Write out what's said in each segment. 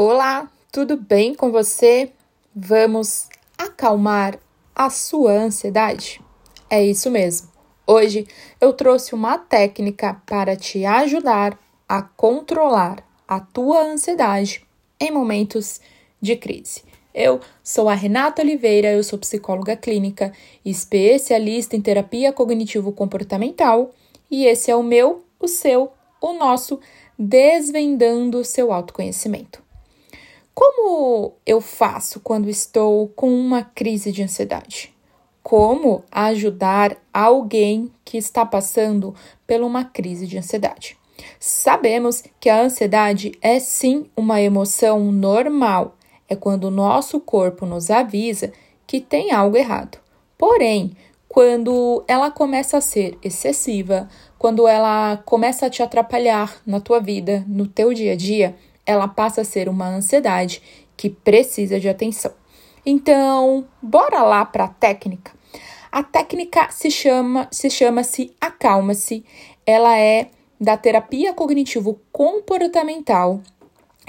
Olá, tudo bem com você? Vamos acalmar a sua ansiedade? É isso mesmo. Hoje eu trouxe uma técnica para te ajudar a controlar a tua ansiedade em momentos de crise. Eu sou a Renata Oliveira, eu sou psicóloga clínica, especialista em terapia cognitivo-comportamental e esse é o meu, o seu, o nosso Desvendando seu autoconhecimento. Como eu faço quando estou com uma crise de ansiedade? Como ajudar alguém que está passando por uma crise de ansiedade? Sabemos que a ansiedade é sim uma emoção normal, é quando o nosso corpo nos avisa que tem algo errado. Porém, quando ela começa a ser excessiva, quando ela começa a te atrapalhar na tua vida, no teu dia a dia, ela passa a ser uma ansiedade que precisa de atenção. Então, bora lá para a técnica. A técnica se chama se chama-se Acalma-se. Ela é da terapia cognitivo comportamental,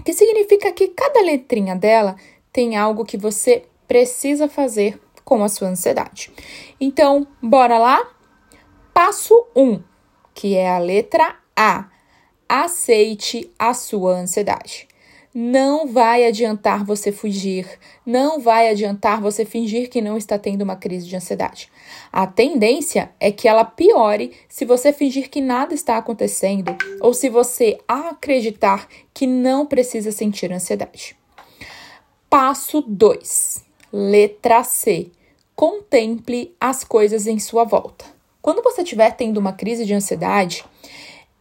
que significa que cada letrinha dela tem algo que você precisa fazer com a sua ansiedade. Então, bora lá? Passo 1, um, que é a letra A. Aceite a sua ansiedade. Não vai adiantar você fugir, não vai adiantar você fingir que não está tendo uma crise de ansiedade. A tendência é que ela piore se você fingir que nada está acontecendo ou se você acreditar que não precisa sentir ansiedade. Passo 2, letra C contemple as coisas em sua volta. Quando você estiver tendo uma crise de ansiedade,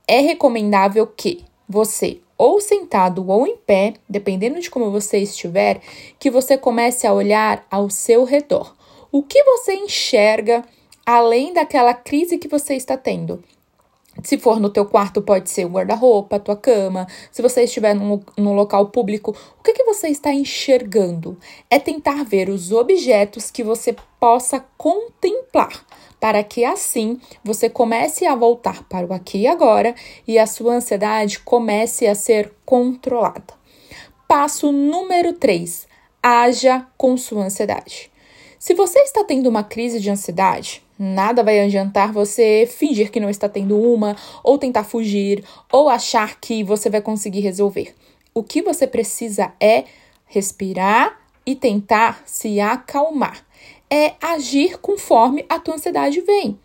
é recomendável que você, ou sentado ou em pé, dependendo de como você estiver, que você comece a olhar ao seu redor. O que você enxerga além daquela crise que você está tendo? Se for no teu quarto, pode ser o guarda-roupa, a tua cama. Se você estiver num, num local público, o que, que você está enxergando? É tentar ver os objetos que você possa contemplar, para que assim você comece a voltar para o aqui e agora e a sua ansiedade comece a ser controlada. Passo número 3. Haja com sua ansiedade. Se você está tendo uma crise de ansiedade, nada vai adiantar você fingir que não está tendo uma, ou tentar fugir, ou achar que você vai conseguir resolver. O que você precisa é respirar e tentar se acalmar. É agir conforme a tua ansiedade vem.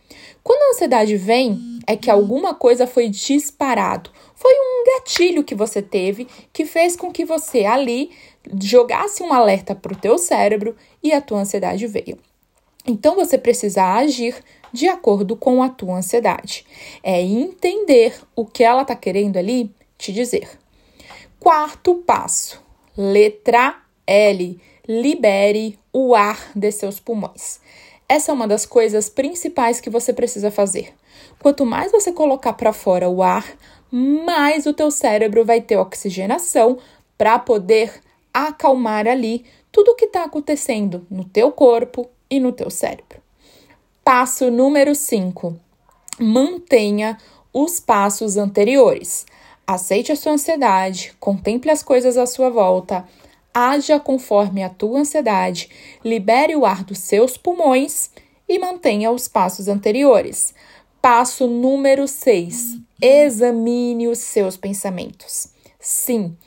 Quando a ansiedade vem, é que alguma coisa foi disparado. Foi um gatilho que você teve que fez com que você ali jogasse um alerta para o teu cérebro e a tua ansiedade veio. Então você precisa agir de acordo com a tua ansiedade. É entender o que ela está querendo ali te dizer. Quarto passo, letra L. Libere o ar de seus pulmões. Essa é uma das coisas principais que você precisa fazer. Quanto mais você colocar para fora o ar, mais o teu cérebro vai ter oxigenação para poder acalmar ali tudo o que está acontecendo no teu corpo e no teu cérebro. Passo número 5. Mantenha os passos anteriores. Aceite a sua ansiedade, contemple as coisas à sua volta, haja conforme a tua ansiedade, libere o ar dos seus pulmões e mantenha os passos anteriores. Passo número 6. Examine os seus pensamentos. Sim,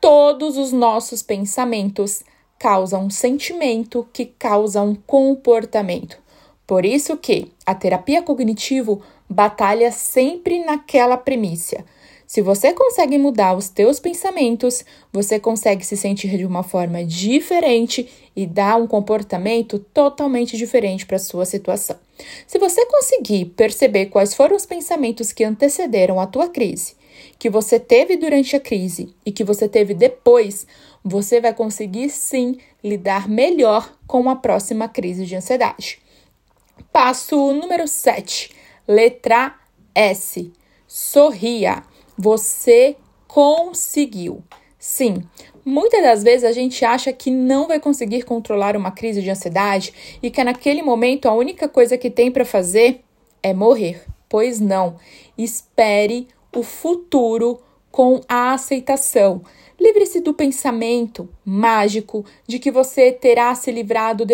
todos os nossos pensamentos causam um sentimento que causa um comportamento. Por isso que a terapia cognitivo batalha sempre naquela premissa. Se você consegue mudar os teus pensamentos, você consegue se sentir de uma forma diferente e dar um comportamento totalmente diferente para a sua situação. Se você conseguir perceber quais foram os pensamentos que antecederam a tua crise que você teve durante a crise e que você teve depois, você vai conseguir sim lidar melhor com a próxima crise de ansiedade. Passo número 7, letra S. Sorria. Você conseguiu. Sim, muitas das vezes a gente acha que não vai conseguir controlar uma crise de ansiedade e que naquele momento a única coisa que tem para fazer é morrer. Pois não. Espere o futuro com a aceitação. Livre-se do pensamento mágico de que você terá se livrado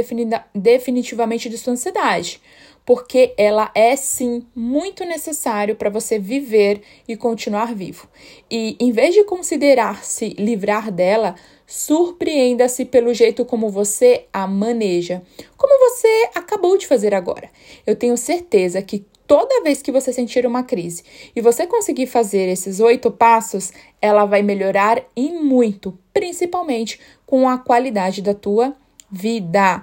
definitivamente de sua ansiedade, porque ela é sim muito necessário para você viver e continuar vivo. E em vez de considerar se livrar dela, surpreenda-se pelo jeito como você a maneja, como você acabou de fazer agora. Eu tenho certeza que toda vez que você sentir uma crise e você conseguir fazer esses oito passos, ela vai melhorar e muito, principalmente com a qualidade da tua vida.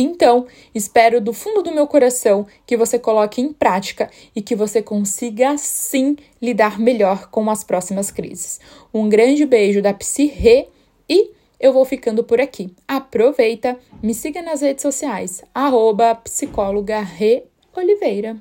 Então, espero do fundo do meu coração que você coloque em prática e que você consiga sim lidar melhor com as próximas crises. Um grande beijo da Psi Rê e eu vou ficando por aqui. Aproveita, me siga nas redes sociais, arroba psicóloga Rê Oliveira.